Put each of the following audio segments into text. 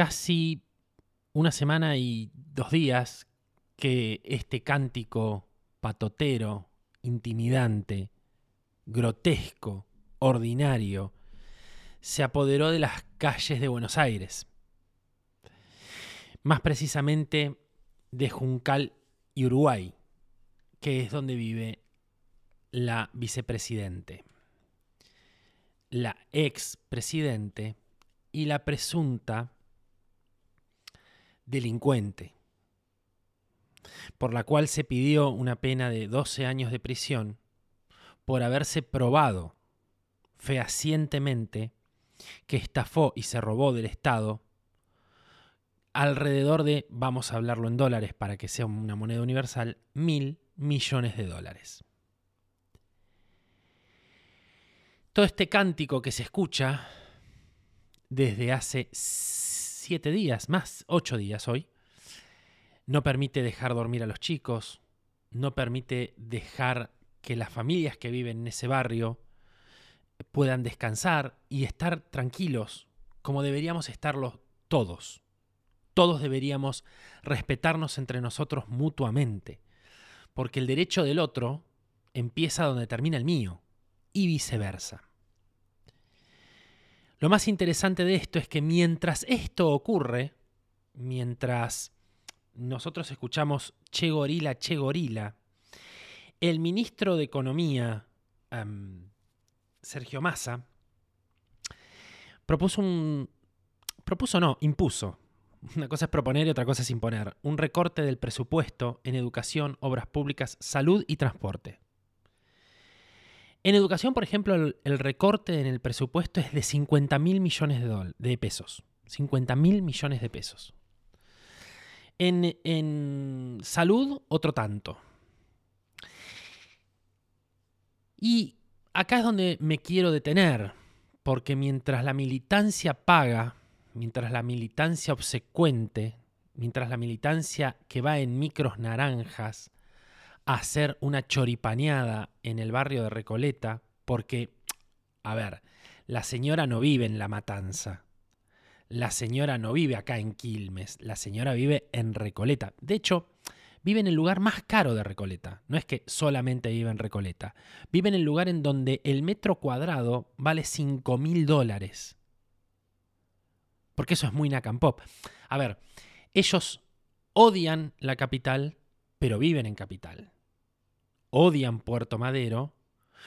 Casi una semana y dos días que este cántico patotero, intimidante, grotesco, ordinario, se apoderó de las calles de Buenos Aires. Más precisamente de Juncal y Uruguay, que es donde vive la vicepresidente, la ex presidente y la presunta delincuente, por la cual se pidió una pena de 12 años de prisión por haberse probado fehacientemente que estafó y se robó del Estado alrededor de, vamos a hablarlo en dólares para que sea una moneda universal, mil millones de dólares. Todo este cántico que se escucha desde hace siete días, más ocho días hoy, no permite dejar dormir a los chicos, no permite dejar que las familias que viven en ese barrio puedan descansar y estar tranquilos, como deberíamos estarlo todos. Todos deberíamos respetarnos entre nosotros mutuamente, porque el derecho del otro empieza donde termina el mío, y viceversa. Lo más interesante de esto es que mientras esto ocurre, mientras nosotros escuchamos Che Gorila, Che Gorila, el ministro de Economía, Sergio Massa, propuso un... propuso no, impuso. Una cosa es proponer y otra cosa es imponer. Un recorte del presupuesto en educación, obras públicas, salud y transporte. En educación, por ejemplo, el, recorte en el presupuesto es de 50 mil millones de, pesos. 50 mil millones de pesos. En, en salud, otro tanto. Y acá es donde me quiero detener, porque mientras la militancia paga, mientras la militancia obsecuente, mientras la militancia que va en micros naranjas hacer una choripaneada en el barrio de Recoleta, porque, a ver, la señora no vive en La Matanza. La señora no vive acá en Quilmes, la señora vive en Recoleta. De hecho, vive en el lugar más caro de Recoleta. No es que solamente vive en Recoleta. Vive en el lugar en donde el metro cuadrado vale 5 mil dólares. Porque eso es muy Nacampop. A ver, ellos odian la capital, pero viven en capital. Odian Puerto Madero,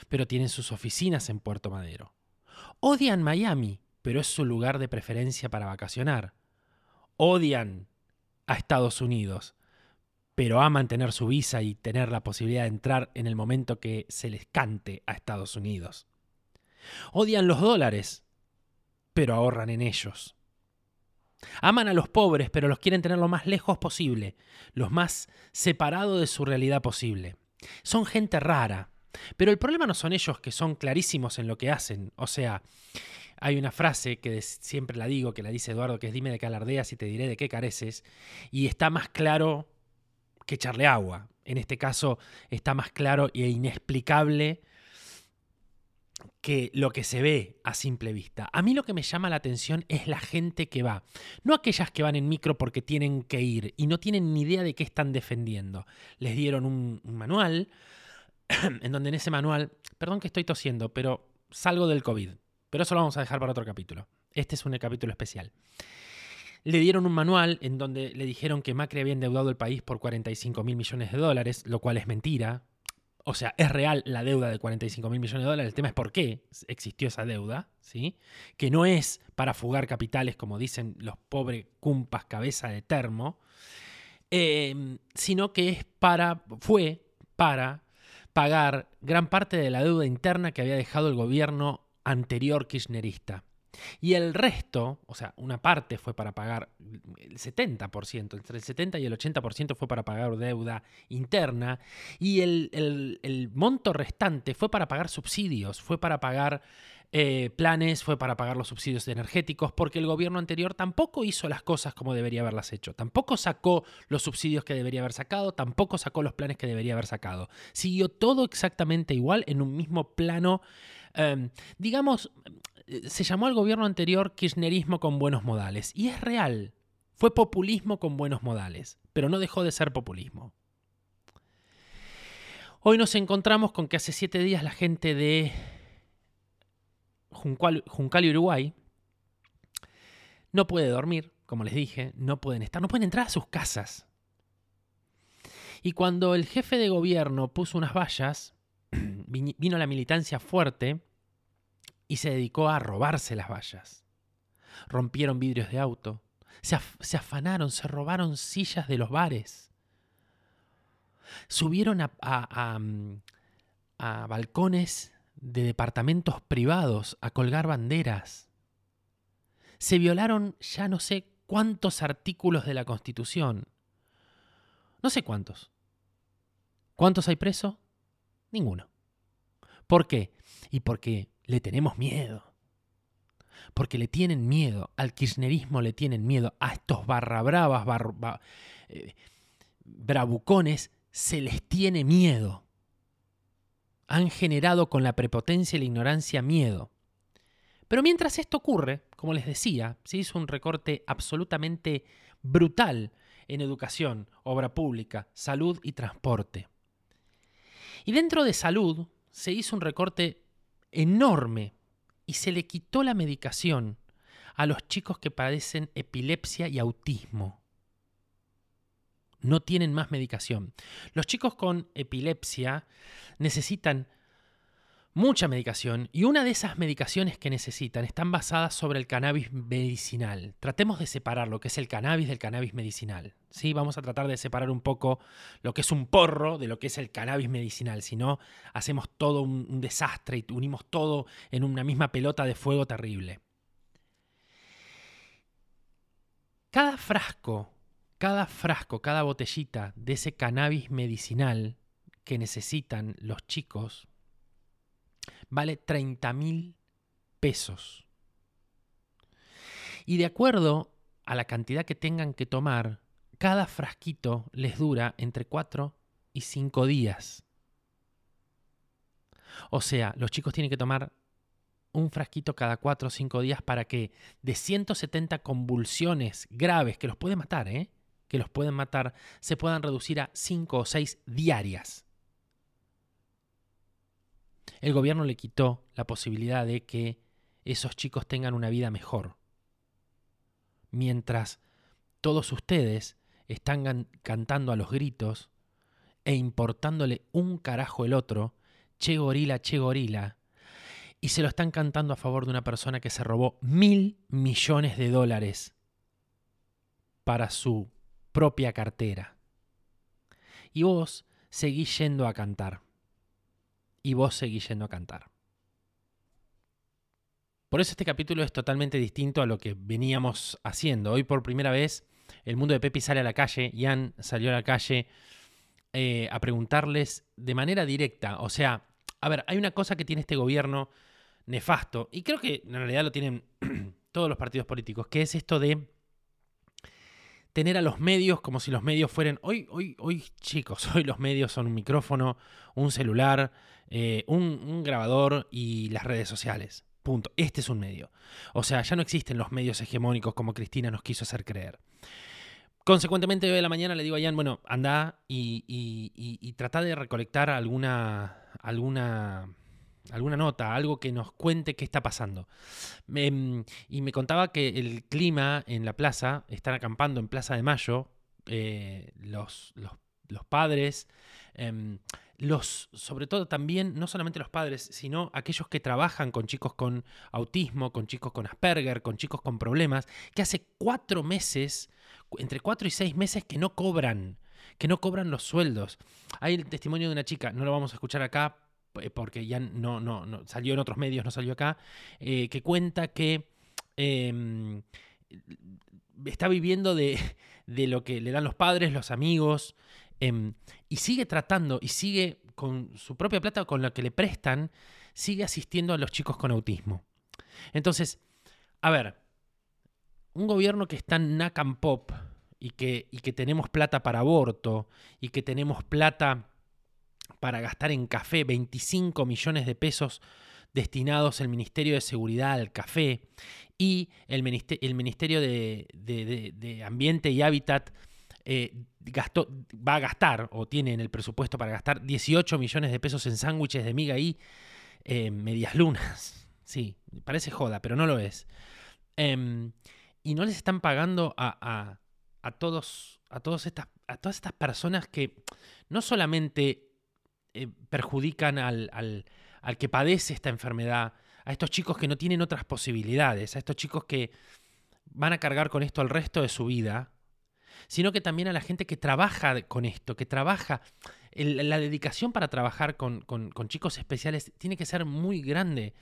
pero tienen sus oficinas en Puerto Madero. Odian Miami, pero es su lugar de preferencia para vacacionar. Odian a Estados Unidos, pero aman tener su visa y tener la posibilidad de entrar en el momento que se les cante a Estados Unidos. Odian los dólares, pero ahorran en ellos. Aman a los pobres, pero los quieren tener lo más lejos posible, los más separado de su realidad posible. Son gente rara, pero el problema no son ellos que son clarísimos en lo que hacen. O sea, hay una frase que siempre la digo, que la dice Eduardo, que es dime de qué alardeas y te diré de qué careces, y está más claro que echarle agua. En este caso está más claro e inexplicable que lo que se ve a simple vista. A mí lo que me llama la atención es la gente que va. No aquellas que van en micro porque tienen que ir y no tienen ni idea de qué están defendiendo. Les dieron un, manual en donde en ese manual, perdón que estoy tosiendo, pero salgo del COVID. Pero eso lo vamos a dejar para otro capítulo. Este es un capítulo especial le dieron un manual en donde le dijeron que Macri había endeudado el país por 45 mil millones de dólares, lo cual es mentira. O sea, es real la deuda de 45 mil millones de dólares. El tema es por qué existió esa deuda, ¿sí? Que no es para fugar capitales, como dicen los pobres cumpas cabeza de termo, em, sino que es para, fue para pagar gran parte de la deuda interna que había dejado el gobierno anterior kirchnerista. Y el resto, o sea, una parte fue para pagar el 70%, entre el 70 y el 80% fue para pagar deuda interna, y el, monto restante fue para pagar subsidios, fue para pagar eh, planes, fue para pagar los subsidios energéticos, porque el gobierno anterior tampoco hizo las cosas como debería haberlas hecho, tampoco sacó los subsidios que debería haber sacado, tampoco sacó los planes que debería haber sacado. Siguió todo exactamente igual en un mismo plano, em, digamos, se llamó al gobierno anterior kirchnerismo con buenos modales. Y es real. Fue populismo con buenos modales. Pero no dejó de ser populismo. Hoy nos encontramos con que hace siete días la gente de Juncal, y Uruguay no puede dormir, como les dije, no pueden estar, no pueden entrar a sus casas. Y cuando el jefe de gobierno puso unas vallas, vino la militancia fuerte y se dedicó a robarse las vallas. Rompieron vidrios de auto, se, afanaron, se robaron sillas de los bares. Subieron a, mm, a balcones de departamentos privados a colgar banderas. Se violaron ya no sé cuántos artículos de la Constitución. No sé cuántos. ¿Cuántos hay presos? Ninguno. ¿Por qué? Y porque le tenemos miedo. Porque le tienen miedo, al kirchnerismo le tienen miedo, a estos barrabravas, eh, bravucones, se les tiene miedo. Han generado con la prepotencia y la ignorancia miedo. Pero mientras esto ocurre, como les decía, se hizo un recorte absolutamente brutal en educación, obra pública, salud y transporte. Y dentro de salud se hizo un recorte enorme y se le quitó la medicación a los chicos que padecen epilepsia y autismo. No tienen más medicación. Los chicos con epilepsia necesitan mucha medicación y una de esas medicaciones que necesitan están basadas sobre el cannabis medicinal. Tratemos de separar lo que es el cannabis del cannabis medicinal. ¿Sí? Vamos a tratar de separar un poco lo que es un porro de lo que es el cannabis medicinal. Si no, hacemos todo un, un desastre y unimos todo en una misma pelota de fuego terrible. Cada frasco, cada frasco, cada botellita de ese cannabis medicinal que necesitan los chicos vale 30 mil pesos. Y de acuerdo a la cantidad que tengan que tomar, cada frasquito les dura entre 4 y 5 días. O sea, los chicos tienen que tomar un frasquito cada 4 o 5 días para que de 170 convulsiones graves que los pueden matar, ¿eh? que los pueden matar, se puedan reducir a 5 o 6 diarias el gobierno le quitó la posibilidad de que esos chicos tengan una vida mejor. Mientras todos ustedes están cantando a los gritos e importándole un carajo el otro, che gorila, che gorila, y se lo están cantando a favor de una persona que se robó mil millones de dólares para su propia cartera. Y vos seguís yendo a cantar y vos seguís yendo a cantar. Por eso este capítulo es totalmente distinto a lo que veníamos haciendo. Hoy por primera vez el mundo de Pepi sale a la calle, Ian salió a la calle eh, a preguntarles de manera directa. O sea, a ver, hay una cosa que tiene este gobierno nefasto, y creo que en realidad lo tienen todos los partidos políticos, que es esto de tener a los medios como si los medios fueran, hoy, hoy, hoy chicos, hoy los medios son un micrófono, un celular, eh, un, grabador y las redes sociales. Punto. Este es un medio. O sea, ya no existen los medios hegemónicos como Cristina nos quiso hacer creer. Consecuentemente, hoy de la mañana le digo a Ian, bueno, anda y, trata de recolectar alguna, alguna, alguna nota, algo que nos cuente qué está pasando. y me contaba que el clima en la plaza, están acampando en Plaza de Mayo, eh, los, los, padres, em, los, sobre todo también, no solamente los padres, sino aquellos que trabajan con chicos con autismo, con chicos con Asperger, con chicos con problemas, que hace cuatro meses, entre cuatro y seis meses que no cobran, que no cobran los sueldos. Hay el testimonio de una chica, no lo vamos a escuchar acá eh, porque ya no, no, no salió en otros medios, no salió acá, eh, que cuenta que em, está viviendo de, de lo que le dan los padres, los amigos, Em, y sigue tratando y sigue con su propia plata, con la que le prestan, sigue asistiendo a los chicos con autismo. Entonces, a ver, un gobierno que está en NACAM Pop y que, y que tenemos plata para aborto y que tenemos plata para gastar en café 25 millones de pesos destinados el Ministerio de Seguridad al café y el, Ministerio de, Ambiente y Hábitat eh, va a gastar o tiene en el presupuesto para gastar 18 millones de pesos en sándwiches de miga y eh, medias lunas. Sí, parece joda, pero no lo es. Em, y no les están pagando a, todos, a, todos estas, a todas estas personas que no solamente eh, perjudican al, al que padece esta enfermedad, a estos chicos que no tienen otras posibilidades, a estos chicos que van a cargar con esto el resto de su vida, sino que también a la gente que trabaja con esto, que trabaja, la dedicación para trabajar con, con, chicos especiales tiene que ser muy grande.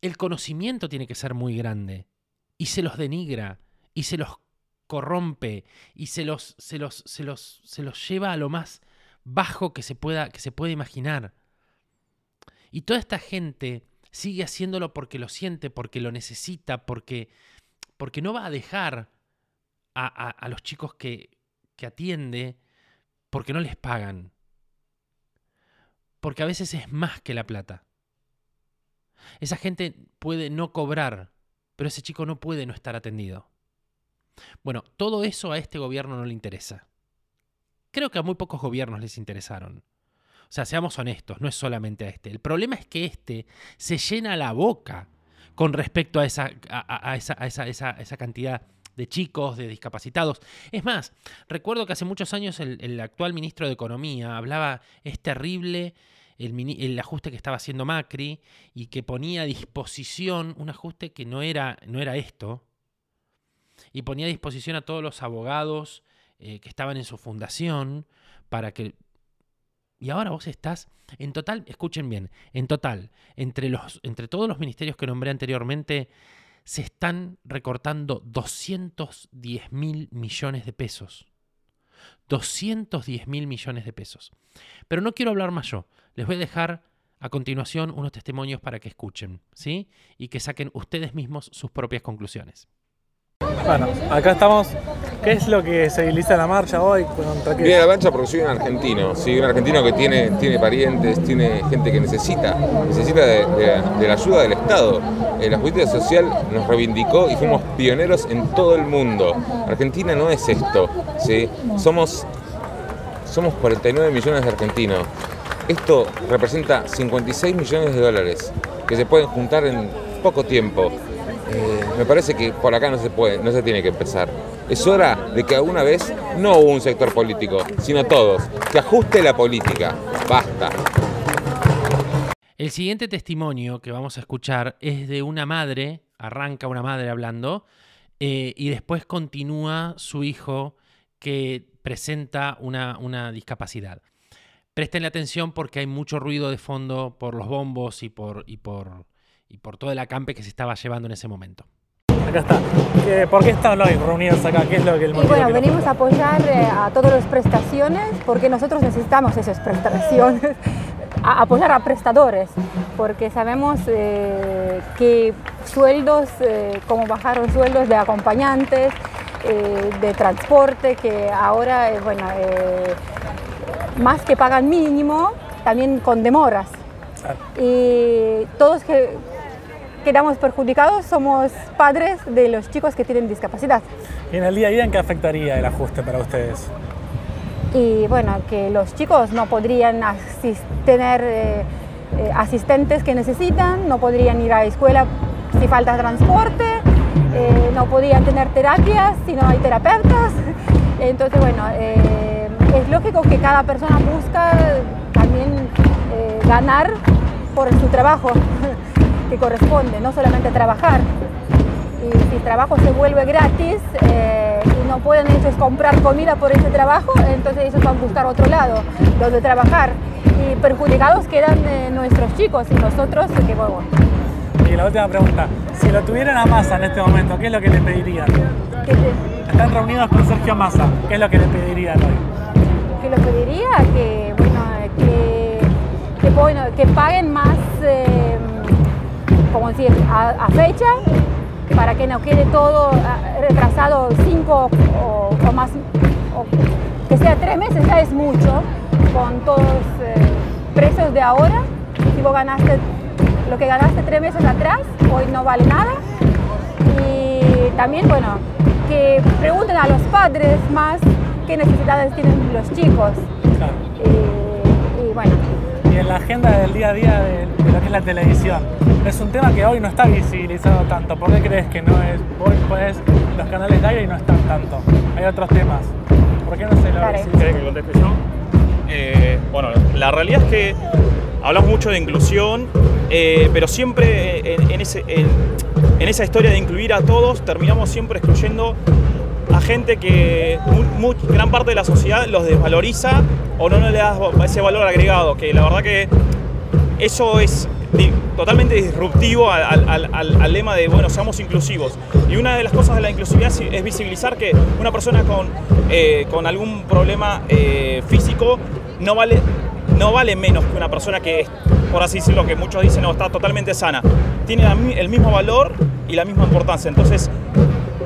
El conocimiento tiene que ser muy grande. Y se los denigra, y se los corrompe, y se los, se los, se los, se los lleva a lo más bajo que se pueda, que se imaginar. Y toda esta gente sigue haciéndolo porque lo siente, porque lo necesita, porque, porque no va a dejar a, los chicos que, que atiende porque no les pagan. Porque a veces es más que la plata. Esa gente puede no cobrar, pero ese chico no puede no estar atendido. Bueno, todo eso a este gobierno no le interesa. Creo que a muy pocos gobiernos les interesaron. O sea, seamos honestos, no es solamente a este. El problema es que este se llena la boca con respecto a esa, a, esa, esa, cantidad de chicos, de discapacitados. Es más, recuerdo que hace muchos años el, actual ministro de Economía hablaba, es terrible el, el, ajuste que estaba haciendo Macri y que ponía a disposición un ajuste que no era, no era esto, y ponía a disposición a todos los abogados eh, que estaban en su fundación para que y ahora vos estás, en total, escuchen bien, en total, entre, los, entre todos los ministerios que nombré anteriormente, se están recortando 210 mil millones de pesos. 210 mil millones de pesos. Pero no quiero hablar más yo. Les voy a dejar a continuación unos testimonios para que escuchen, ¿sí? Y que saquen ustedes mismos sus propias conclusiones. Bueno, acá estamos. ¿Qué es lo que en la marcha hoy? Viene la marcha porque soy un argentino, ¿sí? un argentino que tiene, tiene parientes, tiene gente que necesita, necesita de, la ayuda del Estado. Eh, la justicia social nos reivindicó y fuimos pioneros en todo el mundo. Argentina no es esto, ¿sí? somos, somos 49 millones de argentinos. Esto representa 56 millones de dólares que se pueden juntar en poco tiempo. Eh, me parece que por acá no se puede, no se tiene que empezar. Es hora de que alguna vez no un sector político, sino todos, que ajuste la política. Basta. El siguiente testimonio que vamos a escuchar es de una madre, arranca una madre hablando, eh, y después continúa su hijo que presenta una, una discapacidad. Prestenle atención porque hay mucho ruido de fondo por los bombos y por, y por y por todo el acampe que se estaba llevando en ese momento. Acá está. ¿Por qué están hoy reunidos acá? ¿Qué es lo que el motivo bueno, venimos a apoyar eh, a todas las prestaciones porque nosotros necesitamos esas prestaciones, a apoyar a prestadores, porque sabemos eh, que sueldos, eh, como bajaron sueldos de acompañantes, de transporte, que ahora, bueno, más que pagan mínimo, también con demoras. Y todos que quedamos perjudicados somos padres de los chicos que tienen discapacidad. ¿Y en el día a día en qué afectaría el ajuste para ustedes? Y bueno, que los chicos no podrían tener eh, eh, asistentes que necesitan, no podrían ir a la escuela si falta transporte, eh, no podrían tener terapias si no hay terapeutas. Entonces, bueno, es lógico que cada persona busca también ganar por su trabajo que corresponde, no solamente trabajar. Y si el trabajo se vuelve gratis eh, y no pueden ellos comprar comida por ese trabajo, entonces ellos van a buscar otro lado donde trabajar. Y perjudicados quedan eh, nuestros chicos y nosotros que bueno. Y la última pregunta, si lo tuvieran a Massa en este momento, ¿qué es lo que le pedirían? Están reunidos con Sergio Massa, ¿qué es lo que le pedirían hoy? ¿Qué le pediría? Que, bueno, que, que, paguen más... Eh, como decir, a, fecha, para que no quede todo ah, retrasado cinco o, más, que sea tres meses ya es mucho, con todos los eh, precios de ahora. Si vos ganaste lo que ganaste tres meses atrás hoy no vale nada. Y también, bueno, que pregunten a los padres más qué necesidades tienen los chicos. Y, bueno. Y en la agenda del día a día de, lo que es la televisión, es un tema que hoy no está visibilizado tanto. ¿Por qué crees que no es? Hoy pues los canales de aire y no están tanto. Hay otros temas. ¿Por qué no se lo ¿Querés que conteste yo? Eh, bueno, la realidad es que hablamos mucho de inclusión, eh, pero siempre en, ese, en, esa historia de incluir a todos terminamos siempre excluyendo a gente que gran parte de la sociedad los desvaloriza o no, le da ese valor agregado, que la verdad que eso es totalmente disruptivo al, lema de, bueno, seamos inclusivos. Y una de las cosas de la inclusividad es visibilizar que una persona con, eh, con algún problema eh, físico no vale, no vale menos que una persona que, por así decirlo, que muchos dicen, no, está totalmente sana. Tiene el mismo valor y la misma importancia. Entonces,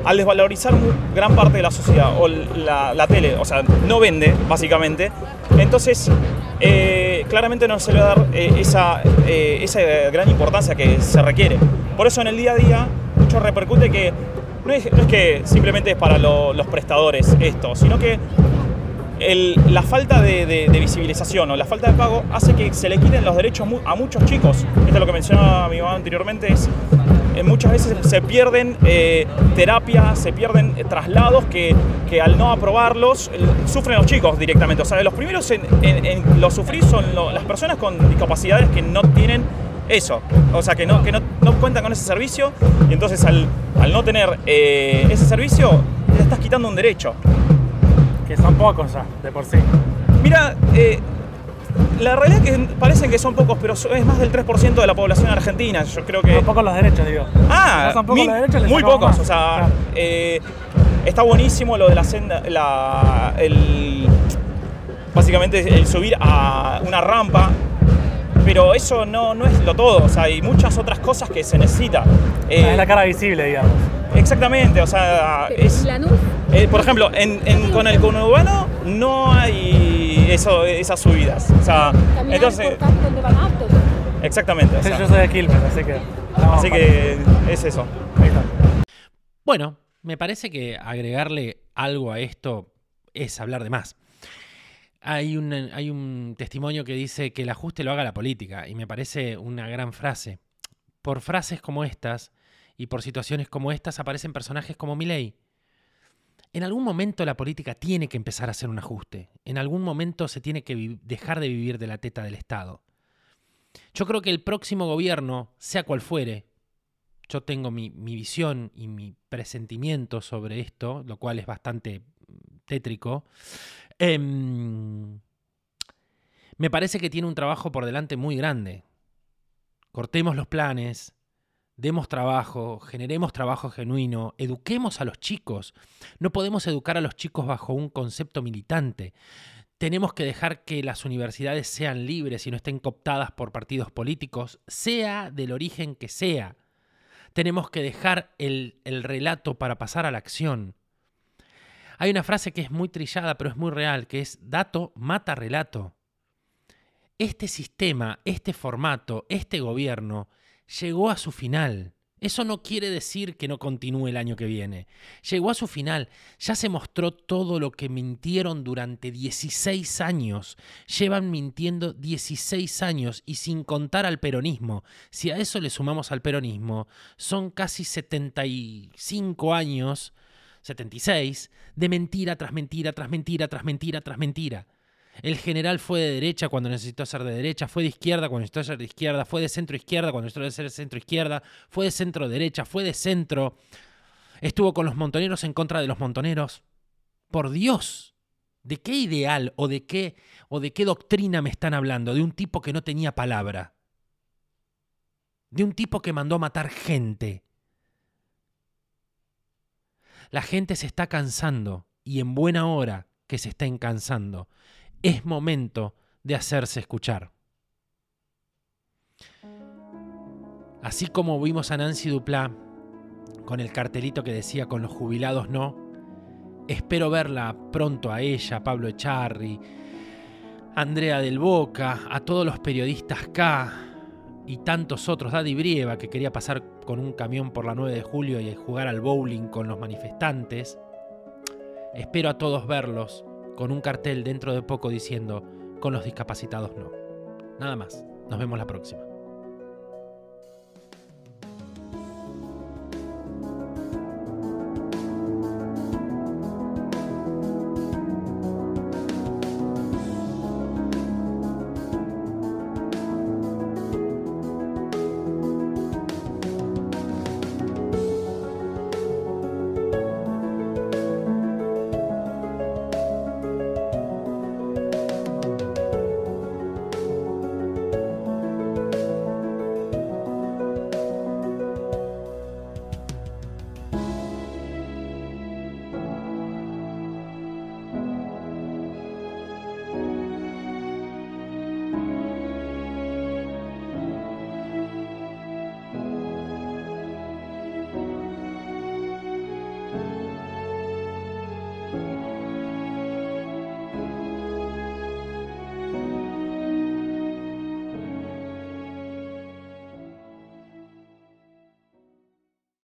al desvalorizar gran parte de la sociedad o la, tele, o sea, no vende, básicamente, entonces eh, claramente no se le va a dar eh, esa, eh, esa gran importancia que se requiere. Por eso en el día a día mucho repercute que no es, que simplemente es para los prestadores esto, sino que la falta de, visibilización o la falta de pago hace que se le quiten los derechos a muchos chicos. Esto es lo que mencionaba mi mamá anteriormente, eh, muchas veces se pierden eh, terapias, se pierden eh, traslados que, al no aprobarlos sufren los chicos directamente. O sea, los primeros en, lo sufrir son las personas con discapacidades que no tienen eso, o sea, que no, que no, cuentan con ese servicio y entonces al, no tener ese servicio le estás quitando un derecho. Que son pocos ya, de por sí. Mira, la realidad es que parecen que son pocos, pero es más del 3% de la población argentina. Yo creo que. Son pocos los derechos, digo. Ah, son pocos los derechos, muy pocos. O sea, eh, está buenísimo lo de la senda. La, el, básicamente el subir a una rampa. Pero eso no, no es lo todo, o sea, hay muchas otras cosas que se necesita. es la eh, cara visible, digamos. Exactamente, o sea, es, eh, por ejemplo, en, con el conurbano no hay eso, esas subidas. O sea, entonces, Exactamente. yo soy de Quilmes, así que. Así que es eso. Bueno, me parece que agregarle algo a esto es hablar de más. Hay un, hay un testimonio que dice que el ajuste lo haga la política y me parece una gran frase. Por frases como estas y por situaciones como estas aparecen personajes como Milei. En algún momento la política tiene que empezar a hacer un ajuste. En algún momento se tiene que dejar de vivir de la teta del Estado. Yo creo que el próximo gobierno, sea cual fuere, yo tengo mi, visión y mi presentimiento sobre esto, lo cual es bastante mm, tétrico, em, me parece que tiene un trabajo por delante muy grande. Cortemos los planes, demos trabajo, generemos trabajo genuino, eduquemos a los chicos. No podemos educar a los chicos bajo un concepto militante. Tenemos que dejar que las universidades sean libres y no estén cooptadas por partidos políticos, sea del origen que sea. Tenemos que dejar el, el relato para pasar a la acción. Hay una frase que es muy trillada, pero es muy real, que es dato mata relato. Este sistema, este formato, este gobierno llegó a su final. Eso no quiere decir que no continúe el año que viene. Llegó a su final. Ya se mostró todo lo que mintieron durante 16 años. Llevan mintiendo 16 años y sin contar al peronismo. Si a eso le sumamos al peronismo, son casi 75 años, 76, de mentira tras mentira, tras mentira, tras mentira, tras mentira. El general fue de derecha cuando necesitó ser de derecha, fue de izquierda cuando necesitó ser de izquierda, fue de centro izquierda cuando necesitó ser de centro izquierda, fue de centro derecha, fue de centro. Estuvo con los montoneros en contra de los montoneros. Por Dios, ¿de qué ideal o de qué o de qué doctrina me están hablando? De un tipo que no tenía palabra. De un tipo que mandó a matar gente. La gente se está cansando y en buena hora que se estén cansando es momento de hacerse escuchar. Así como vimos a Nancy Duplá con el cartelito que decía con los jubilados no, espero verla pronto a ella, Pablo Echarri, Andrea del Boca, a todos los periodistas K, y tantos otros, Daddy Brieva, que quería pasar con un camión por la 9 de julio y jugar al bowling con los manifestantes. Espero a todos verlos con un cartel dentro de poco diciendo, con los discapacitados no. Nada más, nos vemos la próxima.